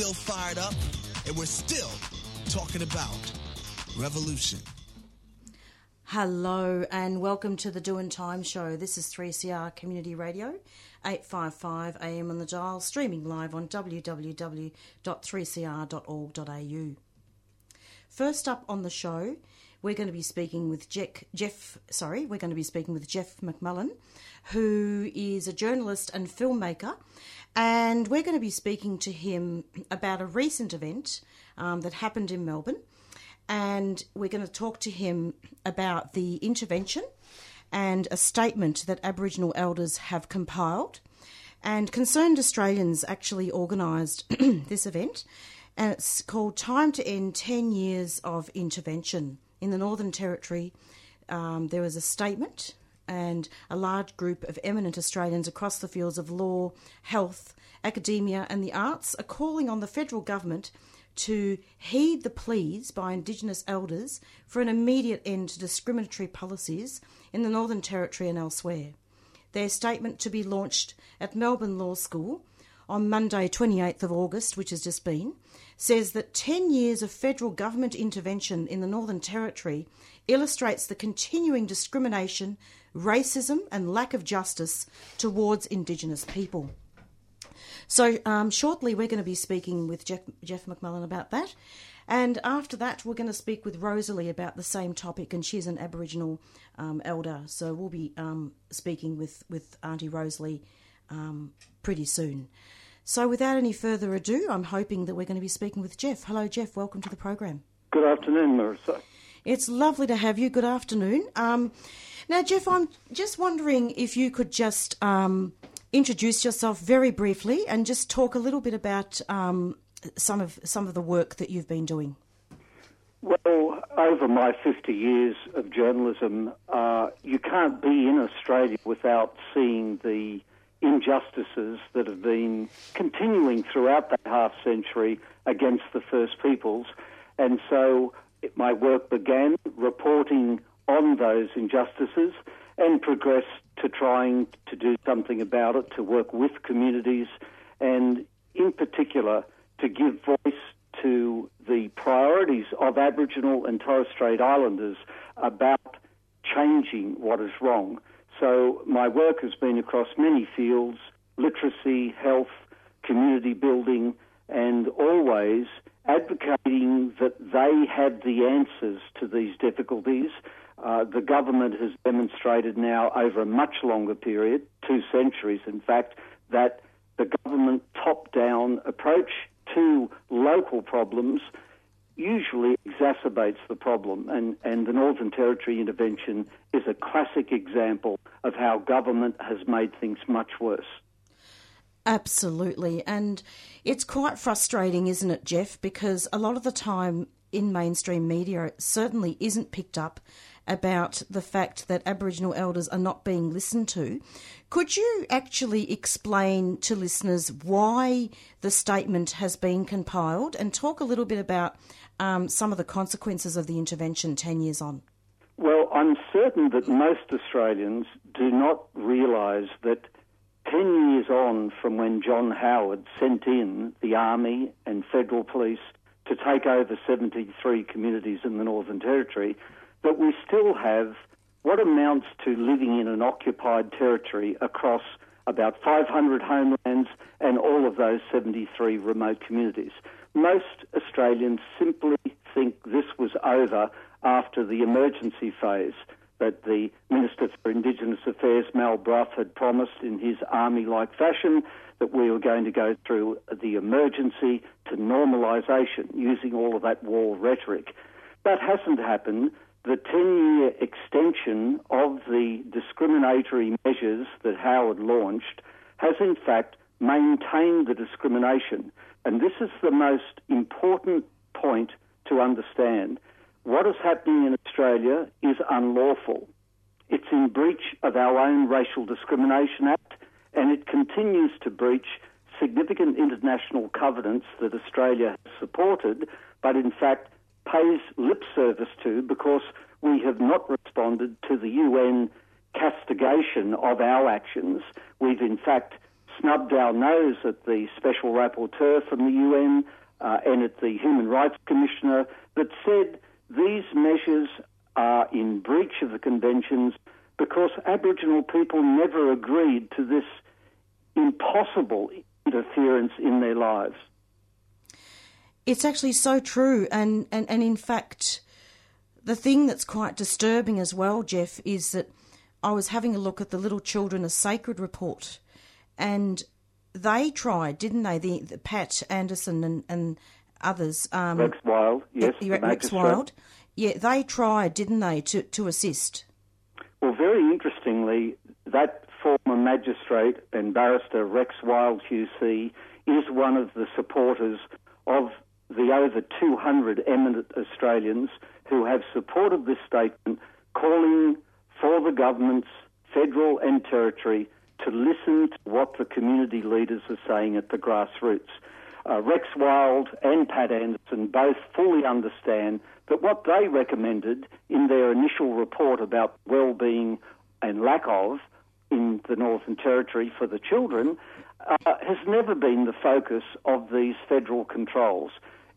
still fired up, and we're still talking about revolution. Hello and welcome to the Doing Time Show. This is 3CR Community Radio, 855 AM on the dial, streaming live on www.3cr.org.au. First up on the show, we're going to be speaking with Jeff, Jeff sorry, we're going to be speaking with Jeff McMullen, who is a journalist and filmmaker, and we're going to be speaking to him about a recent event um, that happened in Melbourne and we're going to talk to him about the intervention and a statement that Aboriginal elders have compiled. And concerned Australians actually organised this event, and it's called Time to End 10 Years of Intervention. In the Northern Territory, um, there was a statement, and a large group of eminent Australians across the fields of law, health, academia, and the arts are calling on the federal government to heed the pleas by Indigenous elders for an immediate end to discriminatory policies in the Northern Territory and elsewhere. Their statement to be launched at Melbourne Law School on Monday, 28th of August, which has just been, says that 10 years of federal government intervention in the Northern Territory illustrates the continuing discrimination, racism, and lack of justice towards Indigenous people. So, um, shortly, we're going to be speaking with Jeff, Jeff McMullen about that. And after that, we're going to speak with Rosalie about the same topic, and she's an Aboriginal um, elder. So, we'll be um, speaking with, with Auntie Rosalie um, pretty soon. So, without any further ado, I'm hoping that we're going to be speaking with Jeff. Hello, Jeff. Welcome to the program. Good afternoon, Marissa. It's lovely to have you. Good afternoon. Um, now, Jeff, I'm just wondering if you could just um, introduce yourself very briefly and just talk a little bit about um, some of some of the work that you've been doing. Well, over my 50 years of journalism, uh, you can't be in Australia without seeing the injustices that have been continuing throughout that half century against the First Peoples. And so it, my work began reporting on those injustices and progressed to trying to do something about it, to work with communities, and in particular to give voice to the priorities of Aboriginal and Torres Strait Islanders about changing what is wrong. So my work has been across many fields literacy, health, community building, and always advocating that they have the answers to these difficulties. Uh, the government has demonstrated now over a much longer period, two centuries in fact, that the government top down approach to local problems usually exacerbates the problem. And, and the Northern Territory intervention is a classic example of how government has made things much worse. Absolutely. And it's quite frustrating, isn't it, Jeff? Because a lot of the time in mainstream media, it certainly isn't picked up about the fact that Aboriginal elders are not being listened to. Could you actually explain to listeners why the statement has been compiled and talk a little bit about um, some of the consequences of the intervention 10 years on? Well, I'm certain that most Australians do not realise that 10 years on from when John Howard sent in the Army and Federal Police to take over 73 communities in the Northern Territory, that we still have what amounts to living in an occupied territory across about 500 homelands and all of those 73 remote communities. Most Australians simply think this was over after the emergency phase that the Minister for Indigenous Affairs, Mal Brough, had promised in his army like fashion that we were going to go through the emergency to normalisation using all of that war rhetoric. That hasn't happened the 10 year extension of the discriminatory measures that Howard launched has in fact maintained the discrimination. And this is the most important point to understand. What is happening in Australia is unlawful. It's in breach of our own Racial Discrimination Act, and it continues to breach significant international covenants that Australia has supported, but in fact pays lip service to because we have not responded to the UN castigation of our actions. We've in fact snubbed our nose at the special rapporteur from the UN uh, and at the Human Rights Commissioner that said these measures are in breach of the conventions because Aboriginal people never agreed to this impossible interference in their lives. It's actually so true, and, and, and in fact, the thing that's quite disturbing as well, Jeff, is that I was having a look at the Little Children Are Sacred report, and they tried, didn't they? The, the Pat Anderson and, and others. Um, Rex Wild, yes. Rex Wild. Yeah, they tried, didn't they, to, to assist? Well, very interestingly, that former magistrate and barrister Rex Wild QC is one of the supporters of the over 200 eminent Australians who have supported this statement calling for the governments, federal and territory, to listen to what the community leaders are saying at the grassroots. Uh, Rex Wild and Pat Anderson both fully understand that what they recommended in their initial report about well-being and lack of in the Northern Territory for the children uh, has never been the focus of these federal controls.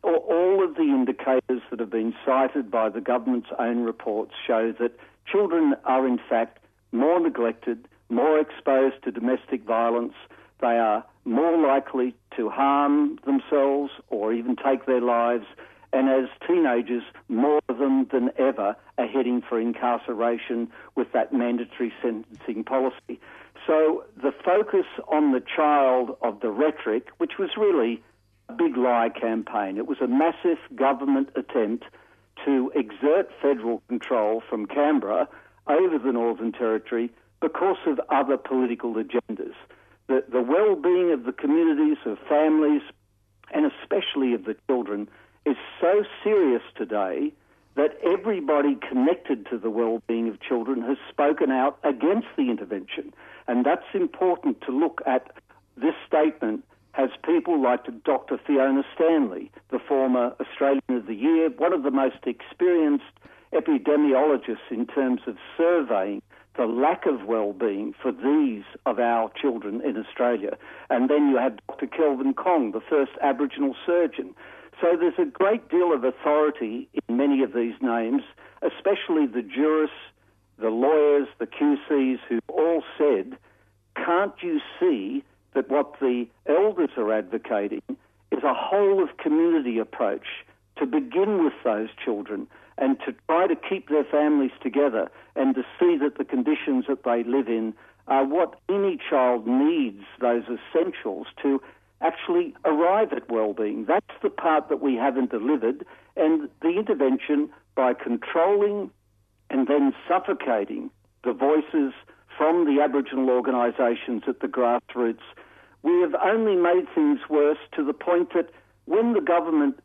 All of the indicators that have been cited by the government's own reports show that children are in fact more neglected, more exposed to domestic violence, they are more likely to harm themselves or even take their lives, and as teenagers, more of them than ever are heading for incarceration with that mandatory sentencing policy. So the focus on the child of the rhetoric, which was really a big lie campaign, it was a massive government attempt to exert federal control from Canberra over the Northern Territory because of other political agendas. The, the well being of the communities, of families, and especially of the children is so serious today that everybody connected to the well-being of children has spoken out against the intervention. And that's important to look at this statement has people like Dr. Fiona Stanley, the former Australian of the Year, one of the most experienced epidemiologists in terms of surveying the lack of well-being for these of our children in Australia. And then you had Dr. Kelvin Kong, the first Aboriginal surgeon. So there's a great deal of authority in many of these names, especially the jurists, the lawyers, the QCs, who all said, can't you see that what the elders are advocating is a whole of community approach to begin with those children and to try to keep their families together and to see that the conditions that they live in are what any child needs, those essentials to actually arrive at well-being. That's the part that we haven't delivered and the intervention by controlling and then suffocating the voices from the Aboriginal organisations at the grassroots, we have only made things worse to the point that when the government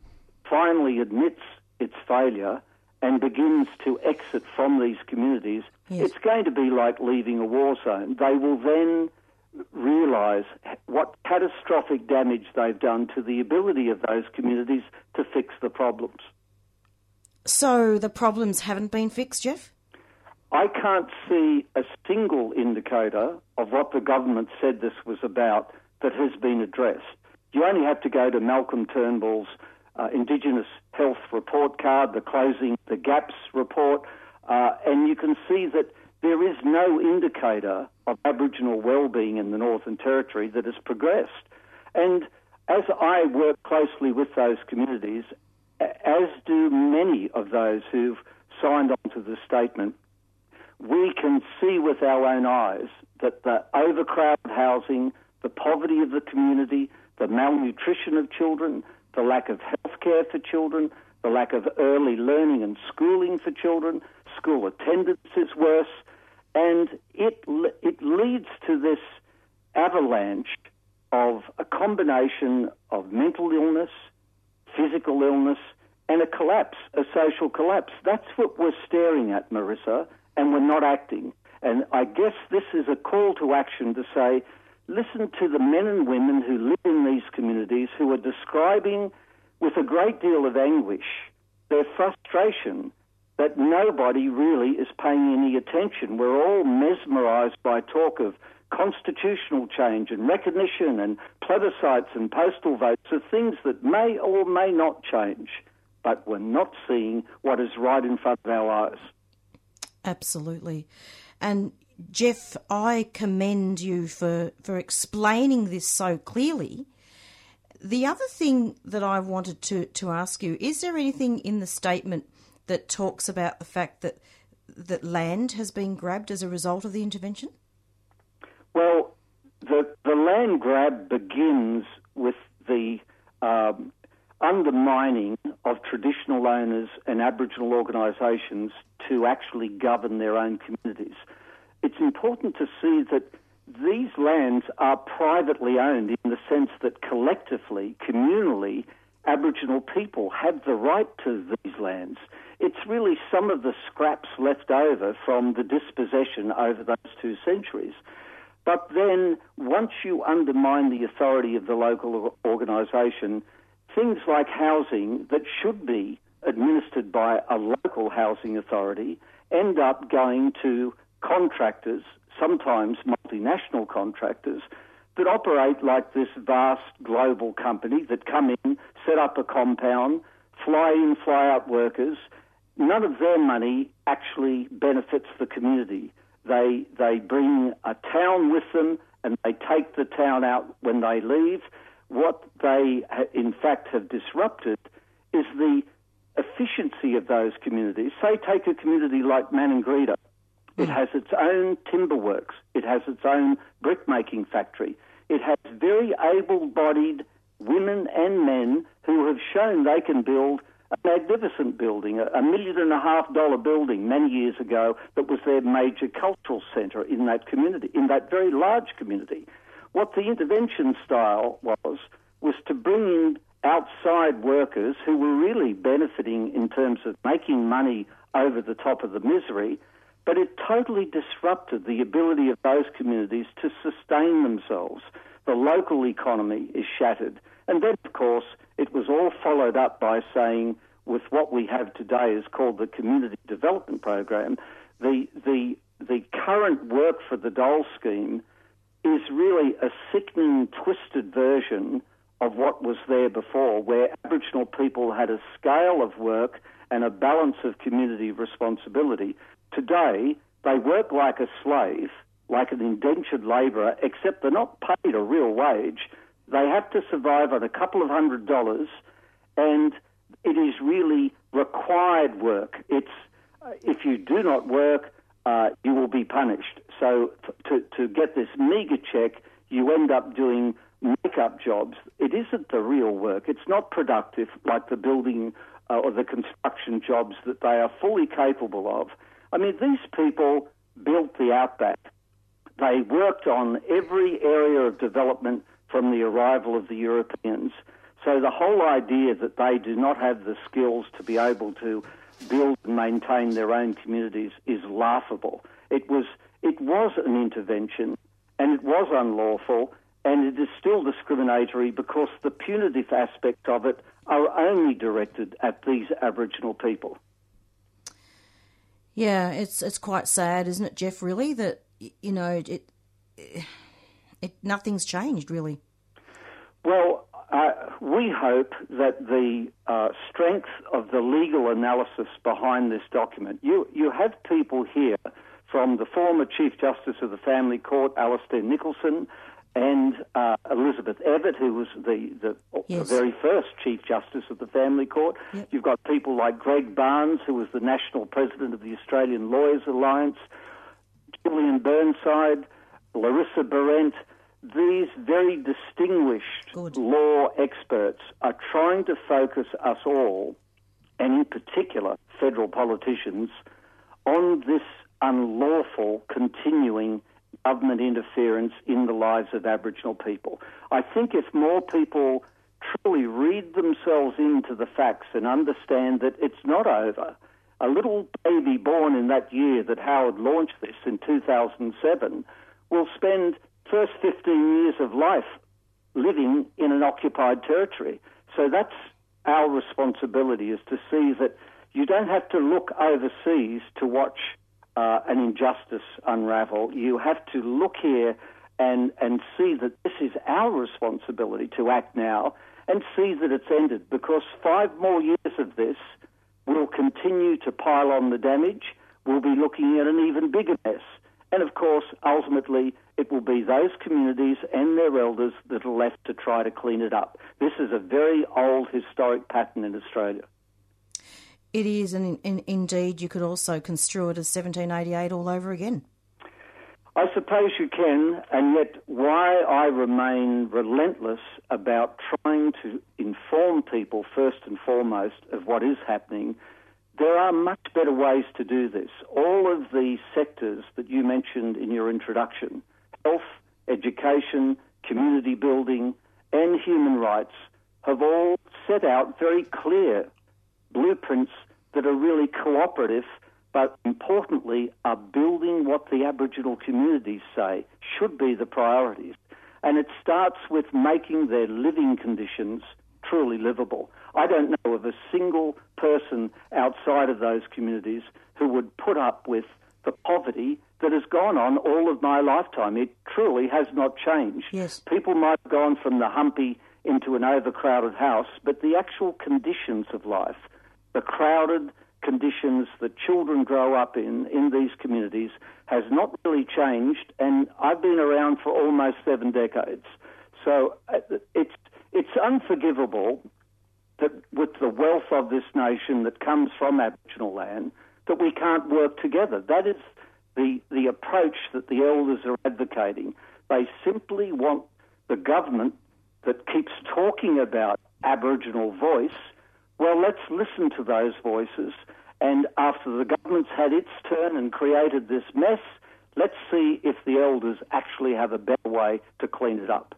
finally admits its failure, and begins to exit from these communities, yes. it's going to be like leaving a war zone. They will then realise what catastrophic damage they've done to the ability of those communities to fix the problems. So the problems haven't been fixed, Jeff? I can't see a single indicator of what the government said this was about that has been addressed. You only have to go to Malcolm Turnbull's uh, Indigenous Health Report Card, the Closing the Gaps report, uh, and you can see that there is no indicator of Aboriginal well-being in the Northern Territory that has progressed. And as I work closely with those communities, as do many of those who've signed on to the statement, we can see with our own eyes that the overcrowded housing, the poverty of the community, the malnutrition of children, the lack of health care for children, the lack of early learning and schooling for children, school attendance is worse, and it, it leads to this avalanche of a combination of mental illness, physical illness, and a collapse, a social collapse. That's what we're staring at, Marissa, and we're not acting. And I guess this is a call to action to say listen to the men and women who live in these communities who are describing with a great deal of anguish their frustration that nobody really is paying any attention. We're all mesmerized by talk of constitutional change and recognition and plebiscites and postal votes are things that may or may not change, but we're not seeing what is right in front of our eyes. Absolutely. And Jeff, I commend you for, for explaining this so clearly. The other thing that I wanted to, to ask you is there anything in the statement that talks about the fact that that land has been grabbed as a result of the intervention? Well, the the land grab begins with the um, undermining of traditional owners and Aboriginal organisations to actually govern their own communities. It's important to see that these lands are privately owned in the sense that collectively, communally, Aboriginal people have the right to these lands. It's really some of the scraps left over from the dispossession over those two centuries. But then, once you undermine the authority of the local organisation, things like housing that should be administered by a local housing authority end up going to contractors, sometimes multinational contractors, that operate like this vast global company that come in, set up a compound, fly in, fly out workers. None of their money actually benefits the community. They, they bring a town with them and they take the town out when they leave. What they, in fact, have disrupted is the efficiency of those communities. Say, take a community like Maningrida. It hmm. has its own timber works. It has its own brickmaking factory. It has very able bodied women and men who have shown they can build a magnificent building, a, million and a half dollar building many years ago that was their major cultural centre in that community, in that very large community. What the intervention style was, was to bring in outside workers who were really benefiting in terms of making money over the top of the misery, but it totally disrupted the ability of those communities to sustain themselves. The local economy is shattered. And then, of course, it was all followed up by saying, with what we have today is called the Community Development Program, the, the, the current work for the dole scheme is really a sickening, twisted version of what was there before, where Aboriginal people had a scale of work and a balance of community responsibility. Today, they work like a slave, like an indentured labourer, except they're not paid a real wage. They have to survive on a couple of hundred dollars, and it is really required work. It's if you do not work, uh, you will be punished. So to, to get this meagre check, you end up doing make-up jobs. It isn't the real work. It's not productive like the building uh, or the construction jobs that they are fully capable of. I mean, these people built the outback. They worked on every area of development from the arrival of the Europeans. So the whole idea that they do not have the skills to be able to build and maintain their own communities is laughable. It was it was an intervention and it was unlawful and it is still discriminatory because the punitive aspects of it are only directed at these Aboriginal people. Yeah, it's it's quite sad, isn't it, Jeff? Really, that you know it, it nothing's changed really. Well, uh, we hope that the uh, strength of the legal analysis behind this document. You you have people here from the former Chief Justice of the Family Court, Alastair Nicholson, and uh, Elizabeth Evatt, who was the, the, yes. the, very first Chief Justice of the Family Court. Yep. You've got people like Greg Barns, who was the National President of the Australian Lawyers Alliance, Julian Burnside, Larissa Behrendt. These very distinguished Good. law experts are trying to focus us all, and in particular federal politicians, on this unlawful continuing government interference in the lives of Aboriginal people. I think if more people truly read themselves into the facts and understand that it's not over, a little baby born in that year that Howard launched this in 2007 will spend first 15 years of life living in an occupied territory. So that's our responsibility is to see that you don't have to look overseas to watch uh, an injustice unravel. You have to look here and, and see that this is our responsibility to act now and see that it's ended because five more years of this will continue to pile on the damage. We'll be looking at an even bigger mess. And of course, ultimately, it will be those communities and their elders that are left to try to clean it up. This is a very old historic pattern in Australia. It is, and in, in, indeed, you could also construe it as 1788 all over again. I suppose you can, and yet why I remain relentless about trying to inform people first and foremost of what is happening. There are much better ways to do this. All of the sectors that you mentioned in your introduction health, education, community building, and human rights have all set out very clear blueprints that are really cooperative but importantly are building what the Aboriginal communities say should be the priorities. And it starts with making their living conditions truly livable. I don't know of a single person outside of those communities who would put up with the poverty that has gone on all of my lifetime. It truly has not changed. Yes. People might have gone from the humpy into an overcrowded house, but the actual conditions of life, the crowded, conditions that children grow up in in these communities has not really changed, and I've been around for almost seven decades. So uh, it's it's unforgivable that with the wealth of this nation that comes from Aboriginal land, that we can't work together. That is the the approach that the elders are advocating. They simply want the government that keeps talking about Aboriginal voice well, let's listen to those voices. And after the government's had its turn and created this mess, let's see if the elders actually have a better way to clean it up.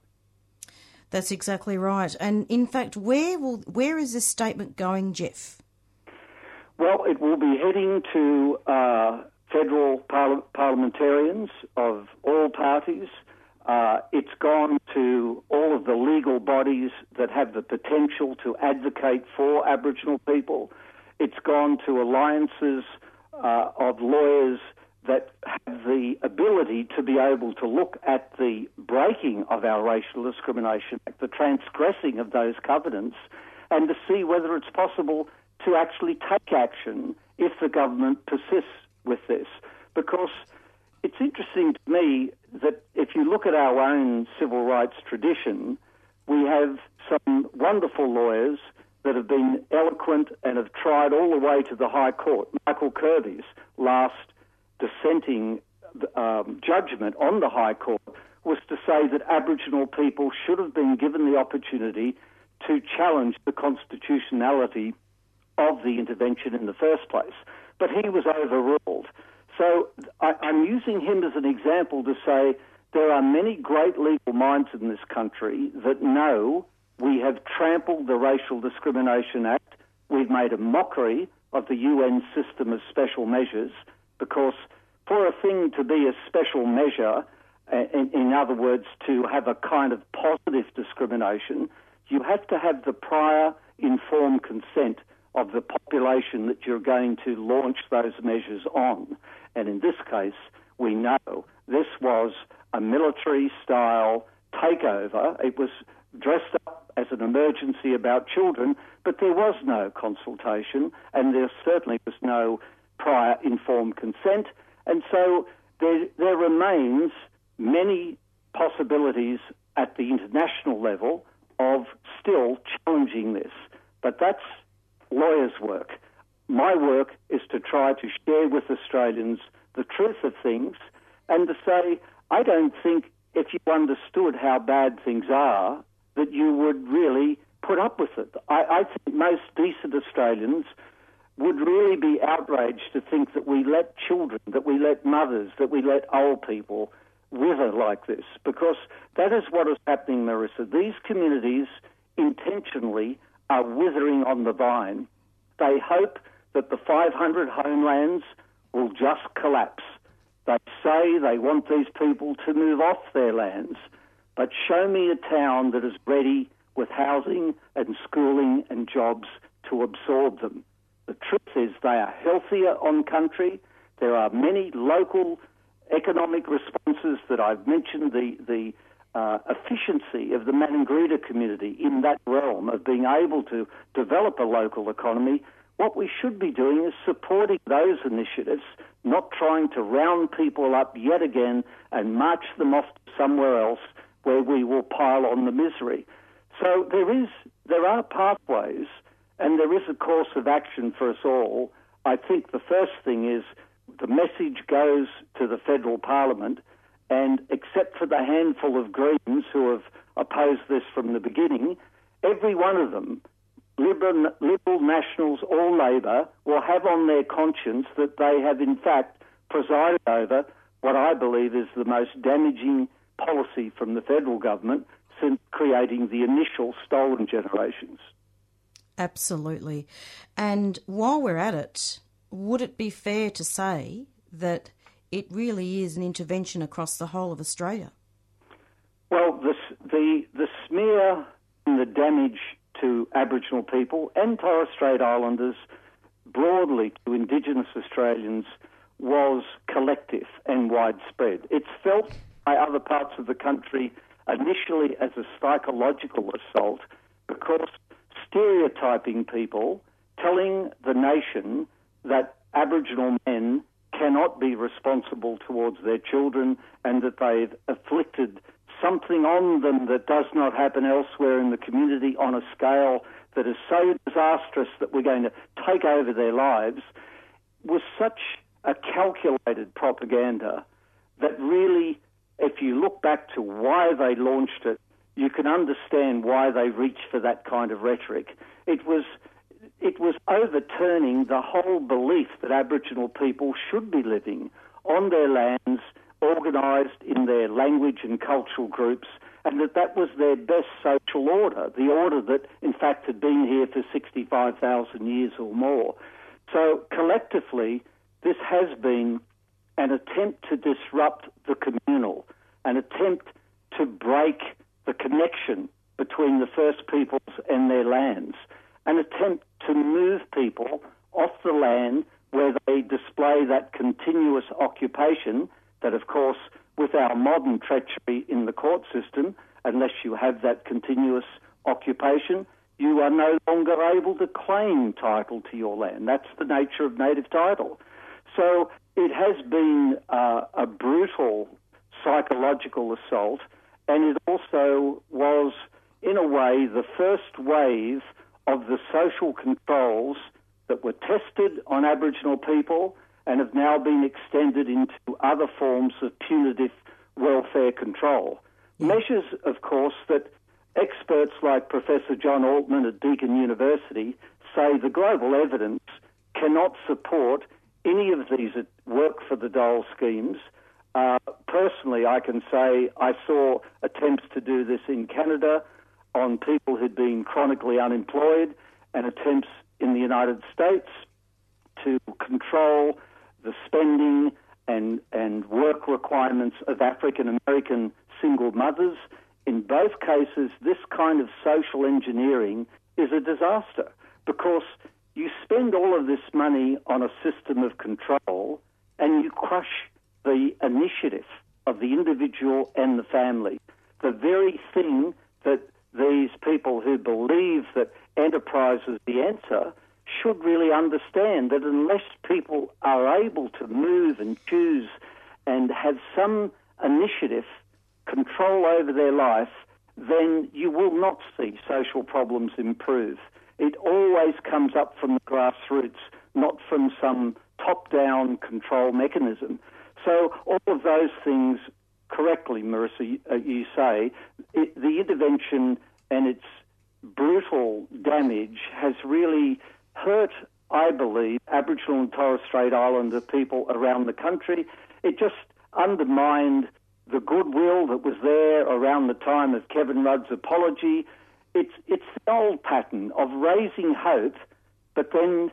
That's exactly right. And in fact, where will where is this statement going, Jeff? Well, it will be heading to uh, federal parliamentarians of all parties. Uh, it's gone to all of the legal bodies that have the potential to advocate for Aboriginal people. It's gone to alliances uh, of lawyers that have the ability to be able to look at the breaking of our Racial Discrimination Act, the transgressing of those covenants, and to see whether it's possible to actually take action if the government persists with this. Because it's interesting to me that you look at our own civil rights tradition, we have some wonderful lawyers that have been eloquent and have tried all the way to the High Court. Michael Kirby's last dissenting um, judgment on the High Court was to say that Aboriginal people should have been given the opportunity to challenge the constitutionality of the intervention in the first place. But he was overruled. So I'm using him as an example to say there are many great legal minds in this country that know we have trampled the Racial Discrimination Act. We've made a mockery of the UN system of special measures because for a thing to be a special measure, in, other words, to have a kind of positive discrimination, you have to have the prior informed consent of the population that you're going to launch those measures on. And in this case, we know this was a military style takeover. It was dressed up as an emergency about children, but there was no consultation and there certainly was no prior informed consent. And so there, there remains many possibilities at the international level of still challenging this. But that's lawyers' work. My work is to try to share with Australians the truth of things and to say, I don't think if you understood how bad things are, that you would really put up with it. I, I think most decent Australians would really be outraged to think that we let children, that we let mothers, that we let old people wither like this, because that is what is happening, Marissa. These communities intentionally are withering on the vine. They hope that the 500 homelands will just collapse. They say they want these people to move off their lands, but show me a town that is ready with housing and schooling and jobs to absorb them. The truth is they are healthier on country. There are many local economic responses that I've mentioned, the, the uh, efficiency of the Maningrida community in that realm of being able to develop a local economy, what we should be doing is supporting those initiatives, not trying to round people up yet again and march them off somewhere else where we will pile on the misery. So there is, there are pathways, and there is a course of action for us all. I think the first thing is the message goes to the federal parliament, and except for the handful of Greens who have opposed this from the beginning, every one of them, Liberal, Liberal Nationals or Labor, will have on their conscience that they have in fact presided over what I believe is the most damaging policy from the federal government since creating the initial stolen generations. Absolutely. And while we're at it, would it be fair to say that it really is an intervention across the whole of Australia? Well, the, the, the smear and the damage to Aboriginal people and Torres Strait Islanders broadly to Indigenous Australians was collective and widespread. It's felt by other parts of the country initially as a psychological assault because stereotyping people, telling the nation that Aboriginal men cannot be responsible towards their children and that they've afflicted something on them that does not happen elsewhere in the community on a scale that is so disastrous that we're going to take over their lives was such a calculated propaganda that really, if you look back to why they launched it, you can understand why they reached for that kind of rhetoric. It was it was overturning the whole belief that Aboriginal people should be living on their lands, organised in their language and cultural groups, and that that was their best social order, the order that, in fact, had been here for 65,000 years or more. So, collectively, this has been an attempt to disrupt the communal, an attempt to break the connection between the First Peoples and their lands, an attempt to move people off the land where they display that continuous occupation that, of course, with our modern treachery in the court system, unless you have that continuous occupation, you are no longer able to claim title to your land. That's the nature of native title. So it has been uh, a brutal psychological assault, and it also was, in a way, the first wave of the social controls that were tested on Aboriginal people and have now been extended into other forms of punitive welfare control. Measures, of course, that experts like Professor John Altman at Deakin University say the global evidence cannot support any of these work for the dole schemes. Uh, personally, I can say I saw attempts to do this in Canada on people who'd been chronically unemployed and attempts in the United States to control the spending and, and work requirements of African American single mothers. In both cases, this kind of social engineering is a disaster because you spend all of this money on a system of control and you crush the initiative of the individual and the family. The very thing that these people who believe that enterprise is the answer should really understand that unless people are able to move and choose and have some initiative, control over their life, then you will not see social problems improve. It always comes up from the grassroots, not from some top down control mechanism. So, all of those things correctly, Marissa, uh, you say, it, the intervention and its brutal damage has really hurt, I believe, Aboriginal and Torres Strait Islander people around the country. It just undermined the goodwill that was there around the time of Kevin Rudd's apology. It's, it's the old pattern of raising hope, but then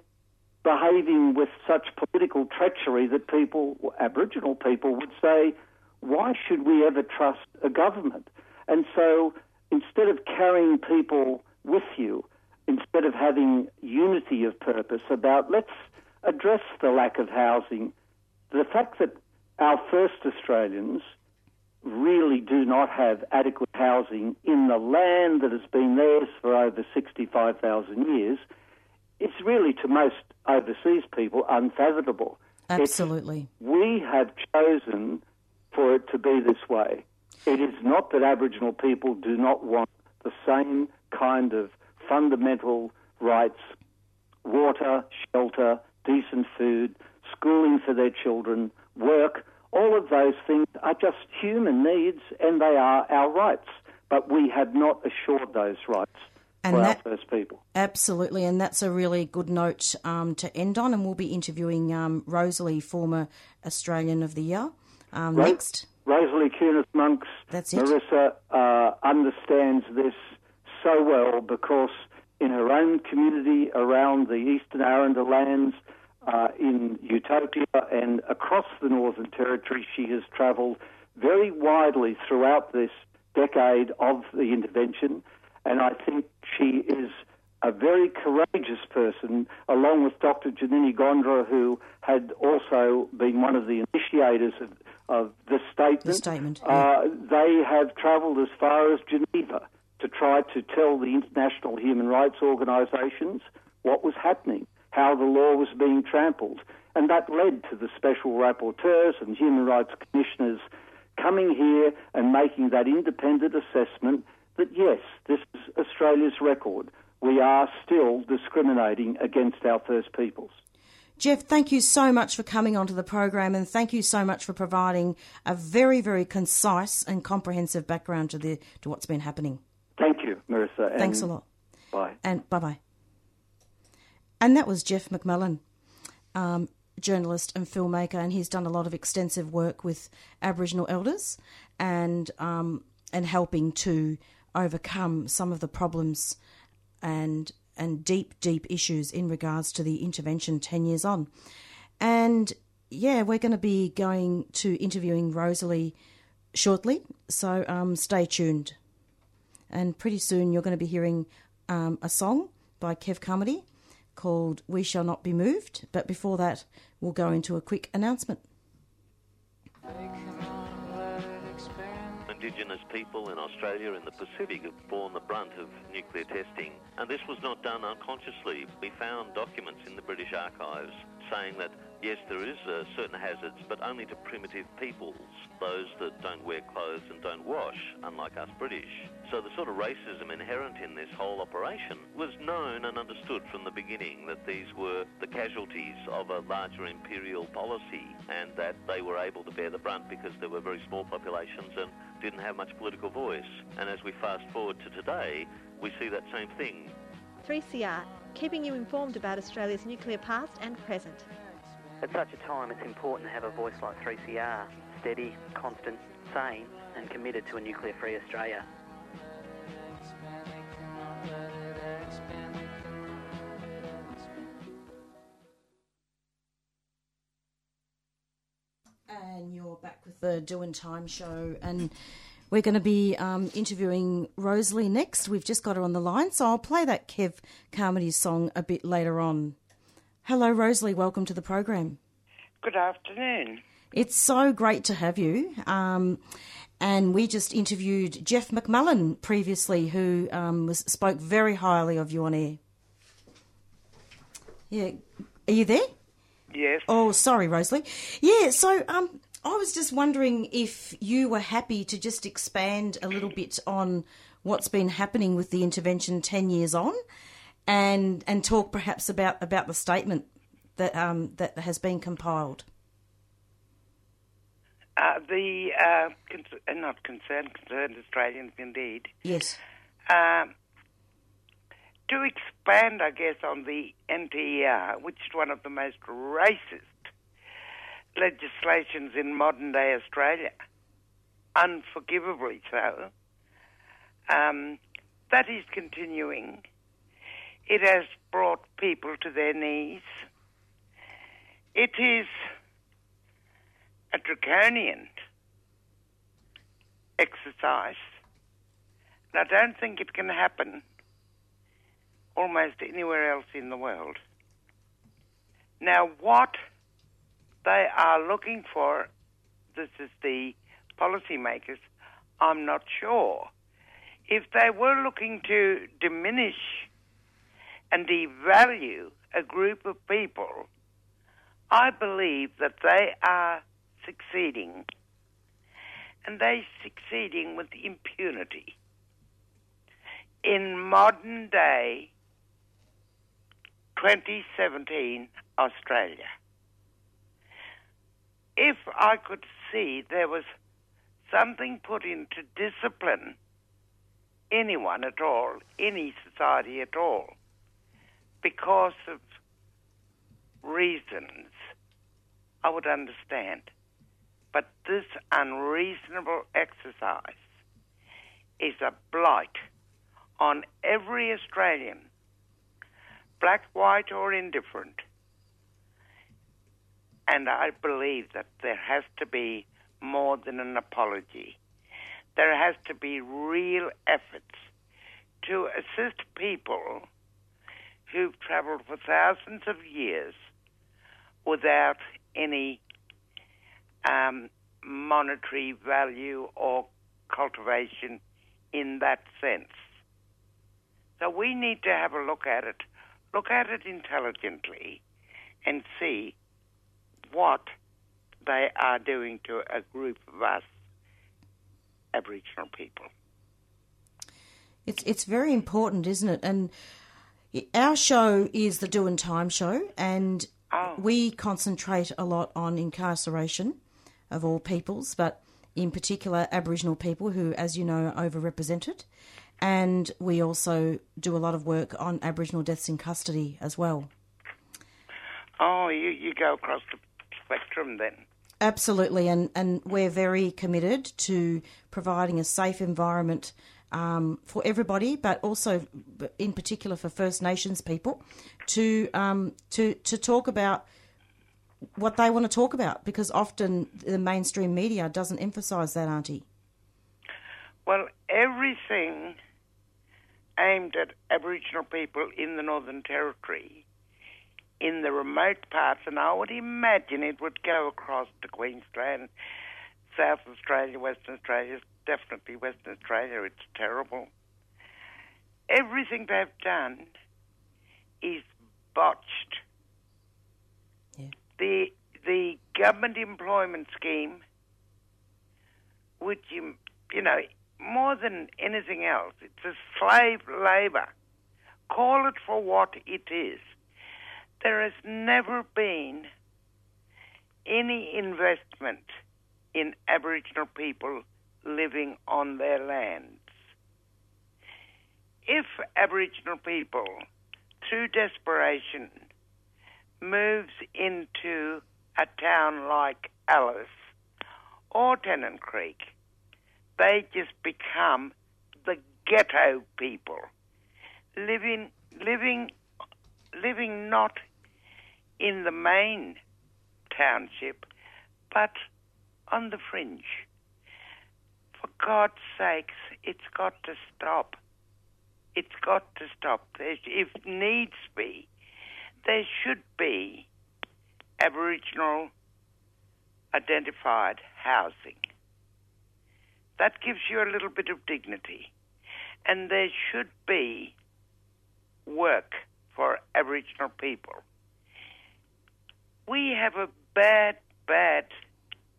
behaving with such political treachery that people, Aboriginal people, would say, why should we ever trust a government? And so instead of carrying people with you, instead of having unity of purpose about let's address the lack of housing, the fact that our first Australians really do not have adequate housing in the land that has been theirs for over 65,000 years, it's really to most overseas people unfathomable. Absolutely. It's, we have chosen for it to be this way. It is not that Aboriginal people do not want the same kind of fundamental rights water, shelter, decent food, schooling for their children, work. All of those things are just human needs and they are our rights. But we have not assured those rights and for that, our First People. Absolutely, and that's a really good note um, to end on. And we'll be interviewing um, Rosalie, former Australian of the Year, um, next. Rosalie Kunoth-Monks. That's it. Marissa uh, understands this so well because in her own community around the Eastern Arrernte lands, uh, in Utopia and across the Northern Territory, she has travelled very widely throughout this decade of the intervention, and I think she is a very courageous person, along with Dr. Djiniyini Gondarra, who had also been one of the initiators of, of this statement. The statement. Yeah. Uh, they have travelled as far as Geneva to try to tell the international human rights organisations what was happening, how the law was being trampled. And that led to the special rapporteurs and human rights commissioners coming here and making that independent assessment that yes, this is Australia's record. We are still discriminating against our First Peoples. Jeff, thank you so much for coming onto the program and thank you so much for providing a very, very concise and comprehensive background to the to what's been happening. Thank you, Marissa. Thanks a lot. Bye. And bye bye. And that was Jeff McMullen, um, journalist and filmmaker, and he's done a lot of extensive work with Aboriginal elders and um, and helping to overcome some of the problems and and deep, deep issues in regards to the intervention ten years on. And yeah, we're going to be going to interviewing Rosalie shortly, so um, stay tuned and pretty soon you're going to be hearing um, a song by Kev Carmody called We Shall Not Be Moved. But before that, we'll go into a quick announcement. Indigenous people in Australia and the Pacific have borne the brunt of nuclear testing, and this was not done unconsciously. We found documents in the British archives saying that yes, there is uh, certain hazards, but only to primitive peoples, those that don't wear clothes and don't wash, unlike us British. So the sort of racism inherent in this whole operation was known and understood from the beginning that these were the casualties of a larger imperial policy and that they were able to bear the brunt because they were very small populations and didn't have much political voice. And as we fast forward to today, we see that same thing. 3CR, keeping you informed about Australia's nuclear past and present. At such a time, it's important to have a voice like 3CR, steady, constant, sane, and committed to a nuclear free Australia. And you're back with the Doing Time show, and we're going to be um, interviewing Rosalie next. We've just got her on the line, so I'll play that Kev Carmody song a bit later on. Hello, Rosalie. Welcome to the program. Good afternoon. It's so great to have you. Um, and we just interviewed Jeff McMullen previously, who um, was, spoke very highly of you on air. Yeah, are you there? Yes. Oh, sorry, Rosalie. Yeah, so um, I was just wondering if you were happy to just expand a little bit on what's been happening with the intervention ten years on, and and talk perhaps about about the statement that um, that has been compiled. Uh, the uh, con- uh, not concerned concerned Australians indeed. Yes. Um, to expand, I guess, on the NTER, which is one of the most racist legislations in modern day Australia, unforgivably so. Um, that is continuing. It has brought people to their knees. It is a draconian exercise. And I don't think it can happen almost anywhere else in the world. Now, what they are looking for, this is the policymakers, I'm not sure. If they were looking to diminish and devalue a group of people, I believe that they are succeeding. And they're succeeding with impunity. In modern day 2017 Australia, if I could see there was something put into discipline anyone at all, any society at all, because of reasons, I would understand. But this unreasonable exercise is a blight on every Australian, black, white, or indifferent. And I believe that there has to be more than an apology. There has to be real efforts to assist people who've traveled for thousands of years without any um, monetary value or cultivation in that sense. So we need to have a look at it, look at it intelligently, and see what they are doing to a group of us Aboriginal people. It's it's very important, isn't it? And our show is the Do and Time show, and Oh. we concentrate a lot on incarceration of all peoples, but in particular Aboriginal people who, as you know, are overrepresented. And we also do a lot of work on Aboriginal deaths in custody as well. Oh, you, you go across the spectrum then. Absolutely, and, and we're very committed to providing a safe environment um, for everybody, but also in particular for First Nations people to um, to to talk about what they want to talk about because often the mainstream media doesn't emphasise that, Auntie. Well, everything aimed at Aboriginal people in the Northern Territory, in the remote parts, and I would imagine it would go across to Queensland, South Australia, Western Australia, definitely Western Australia. It's terrible. Everything they've done is botched. Yeah. The the government employment scheme, which you you know more than anything else, it's a slave labour. Call it for what it is. There has never been any investment in Aboriginal people living on their lands. If Aboriginal people, through desperation, moves into a town like Alice or Tennant Creek, they just become the ghetto people, living, living, living not in the main township, but on the fringe. For God's sakes, it's got to stop. It's got to stop. There's, if needs be, there should be Aboriginal identified housing. That gives you a little bit of dignity. And there should be work for Aboriginal people. We have a bad, bad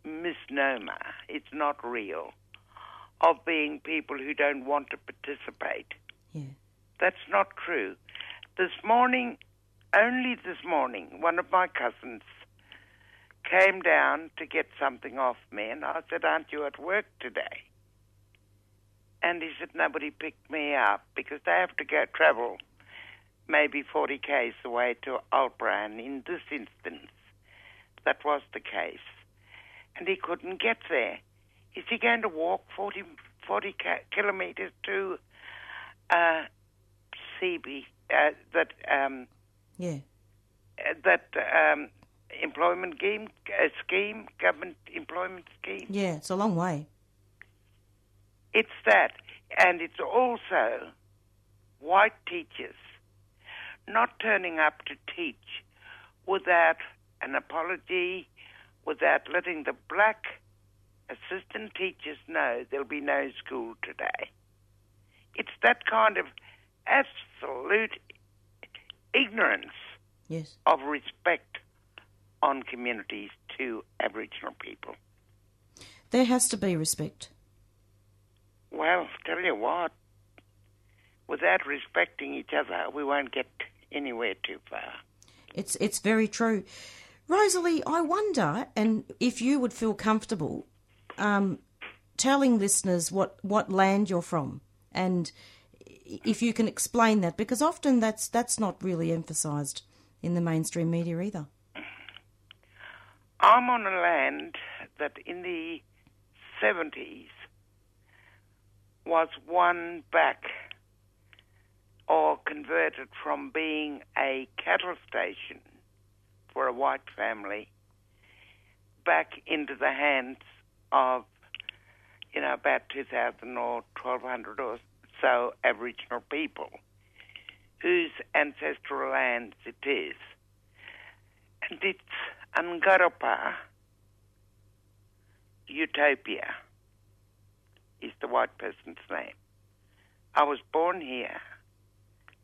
misnomer. It's not real of being people who don't want to participate. Yeah. That's not true. This morning, only this morning, one of my cousins came down to get something off me, and I said, Aren't you at work today? And he said, Nobody picked me up because they have to go travel maybe 40 k's away to Arlparra. In this instance, that was the case. And he couldn't get there. Is he going to walk 40, 40 kilometres to uh, CB, uh, that um, Yeah. uh, that um, employment scheme, uh, scheme, government employment scheme. Yeah, it's a long way. It's that, and it's also white teachers not turning up to teach without an apology, without letting the black assistant teachers know there'll be no school today. It's that kind of absolute ignorance Yes. of respect on communities to Aboriginal people. There has to be respect. Well, tell you what, without respecting each other, we won't get anywhere too far. It's it's very true. Rosalie, I wonder, and if you would feel comfortable um, telling listeners what, what land you're from, and if you can explain that, because often that's that's not really emphasised in the mainstream media either. I'm on a land that in the 70s was won back or converted from being a cattle station for a white family back into the hands of, you know, about 2,000 or 1,200 or so Aboriginal people whose ancestral lands it is. And it's Angarapa Utopia is the white person's name. I was born here,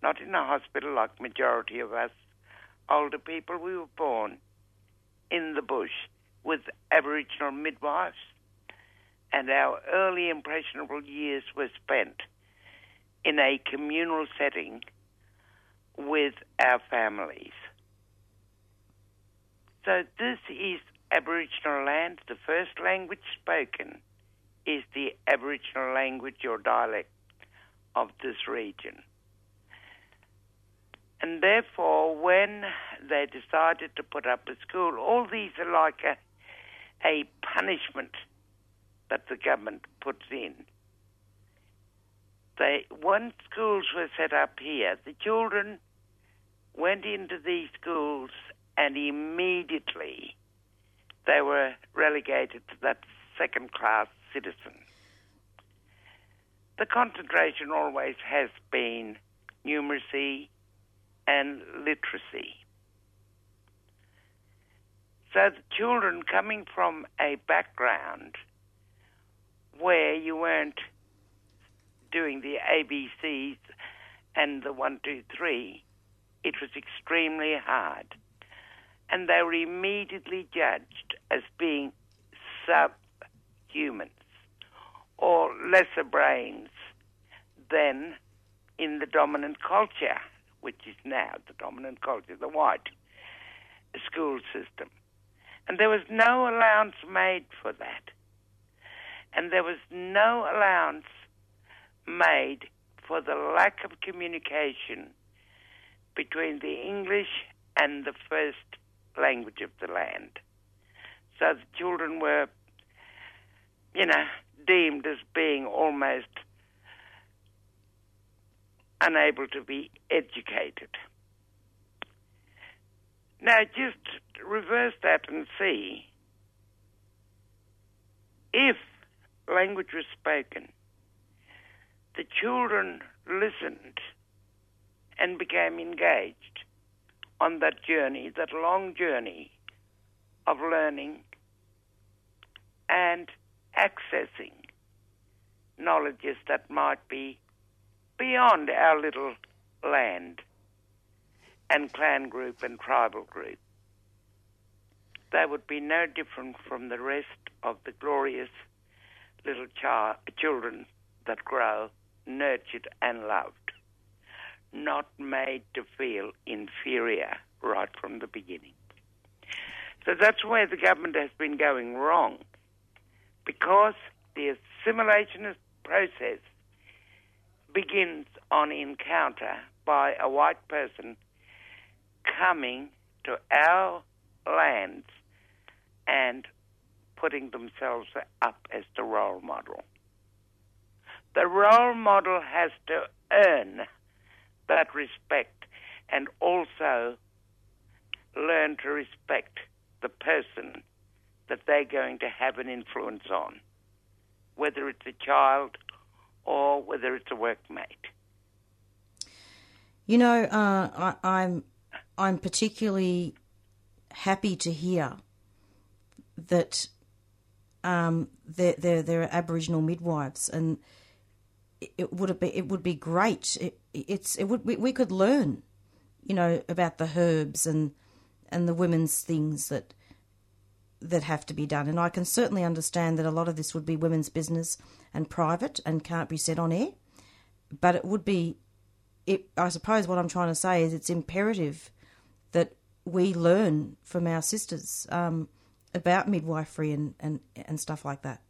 not in a hospital like majority of us older people. We were born in the bush with Aboriginal midwives, and our early impressionable years were spent in a communal setting with our families. So this is Aboriginal land. The first language spoken is the Aboriginal language or dialect of this region. And therefore, when they decided to put up a school, all these are like a, a punishment that the government puts in. They, when schools were set up here, the children went into these schools and immediately they were relegated to that second class citizen. The concentration always has been numeracy and literacy. So the children coming from a background where you weren't doing the ABCs and the one, two, three, it was extremely hard. And they were immediately judged as being subhumans or lesser brains than in the dominant culture, which is now the dominant culture, the white school system. And there was no allowance made for that. And there was no allowance made for the lack of communication between the English and the first language of the land. So the children were, you know, deemed as being almost unable to be educated. Now, just reverse that and see if language was spoken, the children listened and became engaged on that journey, that long journey of learning and accessing knowledges that might be beyond our little land and clan group and tribal group. They would be no different from the rest of the glorious little child, children that grow nurtured and loved, not made to feel inferior right from the beginning. So that's where the government has been going wrong, because the assimilationist process begins on encounter by a white person coming to our lands and putting themselves up as the role model. The role model has to earn that respect and also learn to respect the person that they're going to have an influence on, whether it's a child or whether it's a workmate. You know, uh, I, I'm I'm particularly happy to hear that um, their, their their Aboriginal midwives, and it- it would be it would be great. It, it's it would we, we could learn, you know, about the herbs and and the women's things that that have to be done. And I can certainly understand that a lot of this would be women's business and private and can't be said on air. But it would be, it, I suppose what I'm trying to say is it's imperative that we learn from our sisters um, about midwifery and, and, and stuff like that.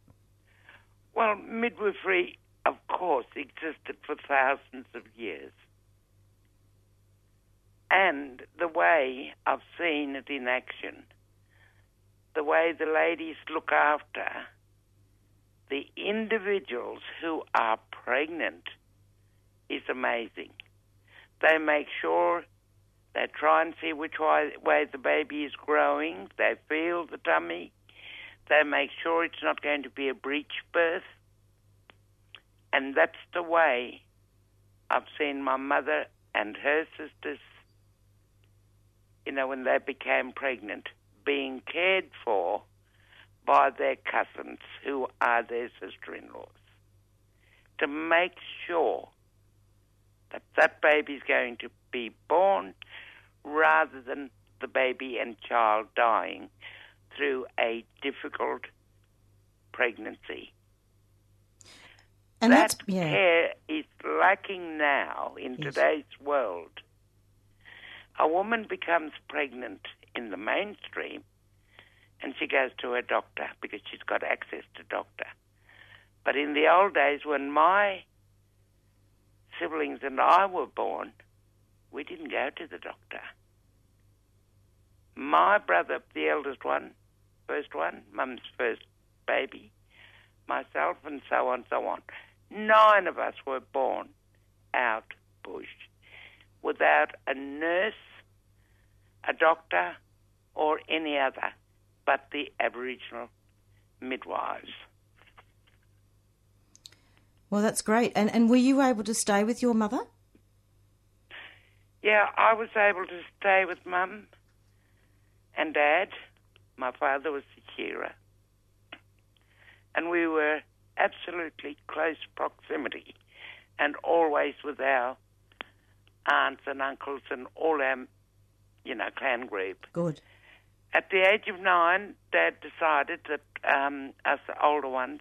Well, midwifery, of course, existed for thousands of years. And the way I've seen it in action, the way the ladies look after the individuals who are pregnant is amazing. They make sure they try and see which way, way the baby is growing. They feel the tummy. They make sure it's not going to be a breech birth. And that's the way I've seen my mother and her sisters, you know, when they became pregnant, being cared for by their cousins who are their sister in laws to make sure that that baby is going to be born rather than the baby and child dying through a difficult pregnancy. And that that's, yeah. care is lacking now in Yes. today's world. A woman becomes pregnant in the mainstream and she goes to her doctor because she's got access to doctor. But in the old days when my siblings and I were born, we didn't go to the doctor. My brother, the eldest one, first one, mum's first baby, myself, and so on, so on. Nine of us were born out bush without a nurse, a doctor, or any other but the Aboriginal midwives. Well, that's great. And and were you able to stay with your mother? Yeah, I was able to stay with mum and dad. My father was the carer. And we were absolutely close proximity and always with our aunts and uncles and all our, you know, clan group. Good. At the age of nine, Dad decided that um, us older ones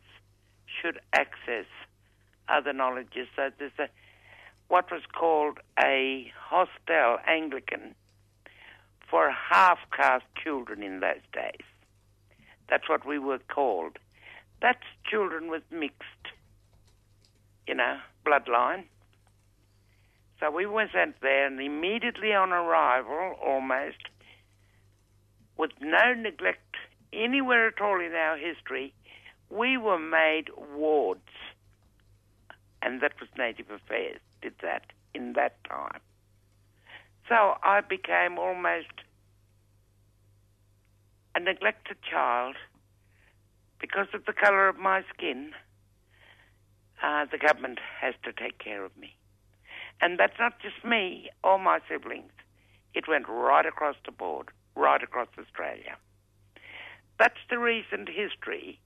should access other knowledges. So there's a what was called a hostel Anglican for half caste children in those days. That's what we were called. That's children with mixed, you know, bloodline. So we were sent there, and immediately on arrival, almost, with no neglect anywhere at all in our history, we were made wards. And that was Native Affairs, did that in that time. So I became almost a neglected child because of the colour of my skin. Uh, the government has to take care of me. And that's not just me or my siblings. It went right across the board, right across Australia. That's the recent history.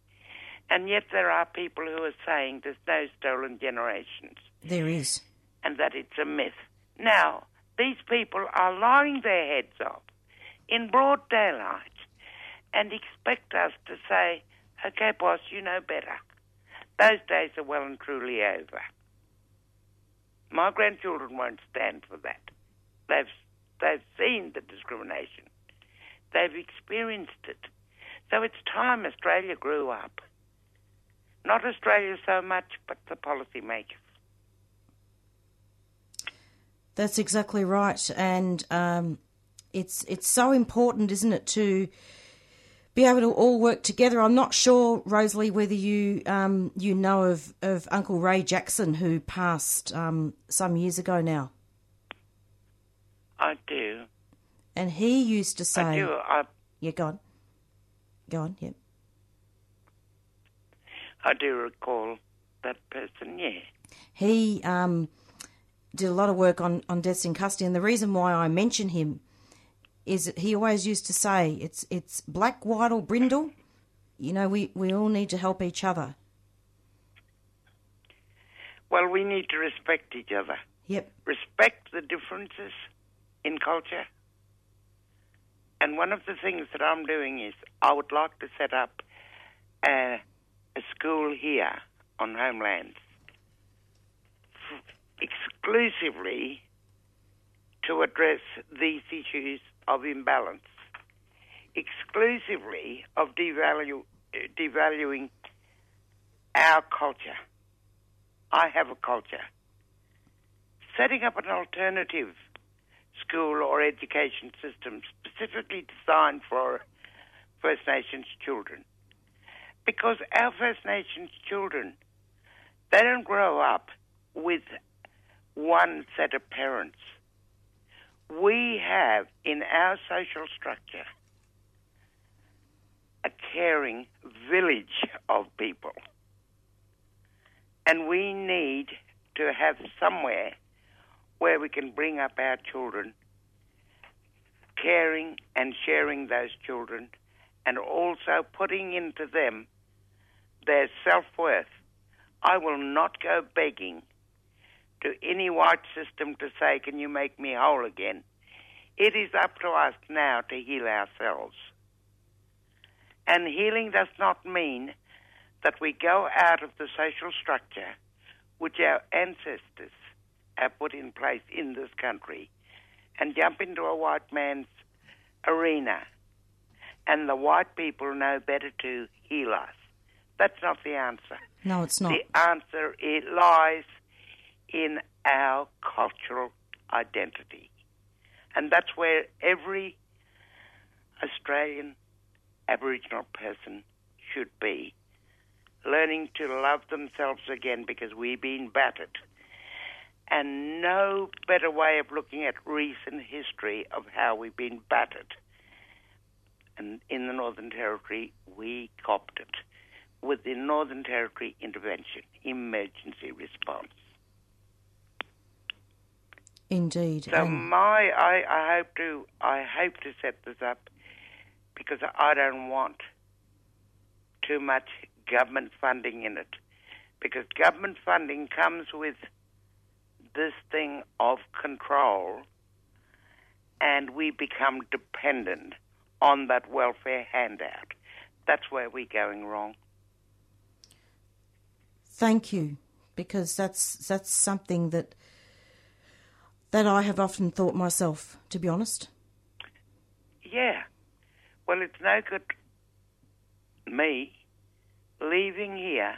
And yet there are people who are saying there's no stolen generations There is. and that it's a myth. Now, these people are lying their heads off in broad daylight and expect us to say, okay, boss, you know better. Those days are well and truly over. My grandchildren won't stand for that. They've, they've seen the discrimination. They've experienced it. So it's time Australia grew up. Not Australia so much, but the policymakers. That's exactly right, and um, it's it's so important, isn't it, to be able to all work together. I'm not sure, Rosalie, whether you um, you know of, of Uncle Ray Jackson who passed um, some years ago now, I do. And he used to say, I do. I, "Yeah, go on, go on, yeah." I do recall that person, yeah. He um, did a lot of work on, on deaths in custody, and the reason why I mention him is that he always used to say it's it's black, white, or brindle. you know, we, we all need to help each other. Well, we need to respect each other. Yep. Respect the differences in culture. And one of the things that I'm doing is I would like to set up a, a school here on homelands f- exclusively to address these issues of imbalance, exclusively of devaluing our culture. I have a culture. Setting up an alternative school or education system specifically designed for First Nations children. Because our First Nations children, they don't grow up with one set of parents. We have in our social structure a caring village of people. And we need to have somewhere where we can bring up our children, caring and sharing those children, and also putting into them their self worth. I will not go begging to any white system to say, Can you make me whole again? It is up to us now to heal ourselves. And healing does not mean that we go out of the social structure which our ancestors have put in place in this country and jump into a white man's arena. And the white people know better to heal us. That's not the answer. No, it's not. The answer it lies in our cultural identity. And that's where every Australian Aboriginal person should be. Learning to love themselves again because we've been battered. And no better way of looking at recent history of how we've been battered. And in the Northern Territory, we copped it with the Northern Territory intervention, emergency response. Indeed. So and- my, I, I hope to, I hope to set this up because I don't want too much government funding in it, because government funding comes with this thing of control, and we become dependent on that welfare handout. That's where we're going wrong. Thank you, because that's that's something that that I have often thought myself. To be honest, Yeah. Well, it's no good me leaving here,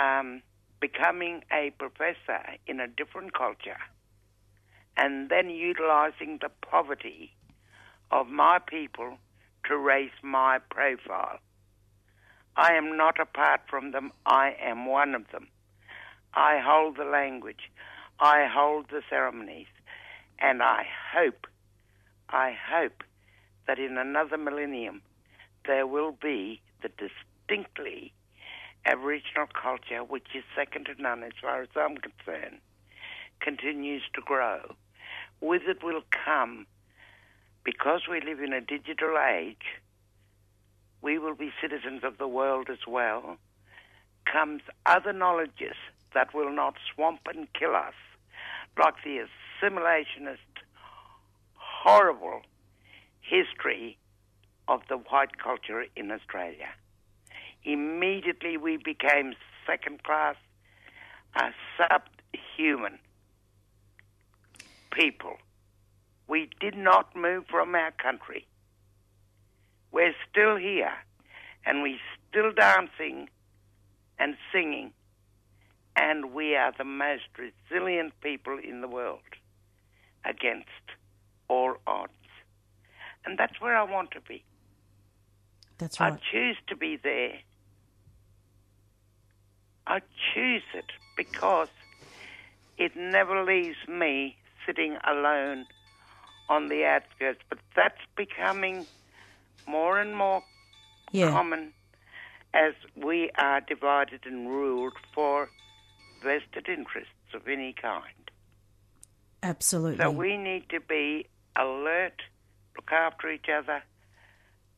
um, becoming a professor in a different culture, and then utilizing the poverty of my people to raise my profile. I am not apart from them. I am one of them. I hold the language. I hold the ceremonies. And I hope, I hope that in another millennium there will be the distinctly Aboriginal culture, which is second to none as far as I'm concerned, continues to grow. With it will come, because we live in a digital age, we will be citizens of the world as well, comes other knowledges that will not swamp and kill us, like the assimilationist, horrible history of the white culture in Australia. Immediately we became second class, uh, subhuman people. We did not move from our country. We're still here, and we're still dancing and singing, and we are the most resilient people in the world against all odds. And that's where I want to be. that's right. I choose to be there. I choose it because it never leaves me sitting alone on the outskirts. But that's becoming more and more Yeah, common as we are divided and ruled for vested interests of any kind. absolutely. So we need to be alert, look after each other,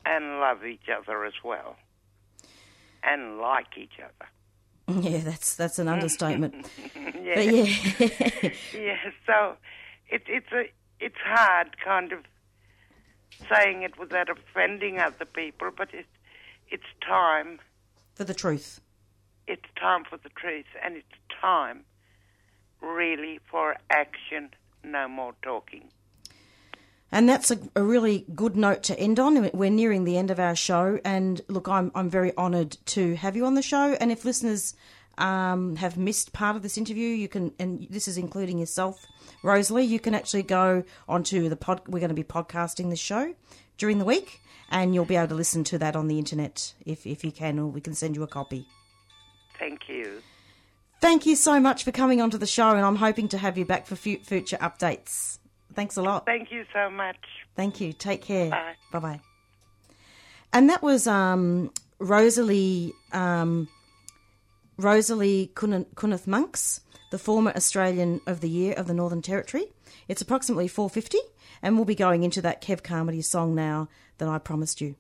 and love each other as well, and like each other. Yeah, that's that's an understatement. yeah. But yeah, yeah, so it, it's a it's hard kind of saying it without offending other people, but it's it's time. for the truth. It's time for the truth, and it's time really for action. No more talking. And that's a, a really good note to end on. We're nearing the end of our show, and look, I'm I'm very honoured to have you on the show. And if listeners um, have missed part of this interview, you can, and this is including yourself, Rosalie, you can actually go onto the pod. We're going to be podcasting the show during the week, and you'll be able to listen to that on the internet if if you can, or we can send you a copy. Thank you. Thank you so much for coming onto the show, and I'm hoping to have you back for future updates. Thanks a lot. Thank you so much. Thank you. Take care. Bye. Bye bye. And that was um, Rosalie um, Rosalie Cunn- Kunoth-Monks, the former Australian of the Year of the Northern Territory. It's approximately 4.50 and we'll be going into that Kev Carmody song now that I promised you.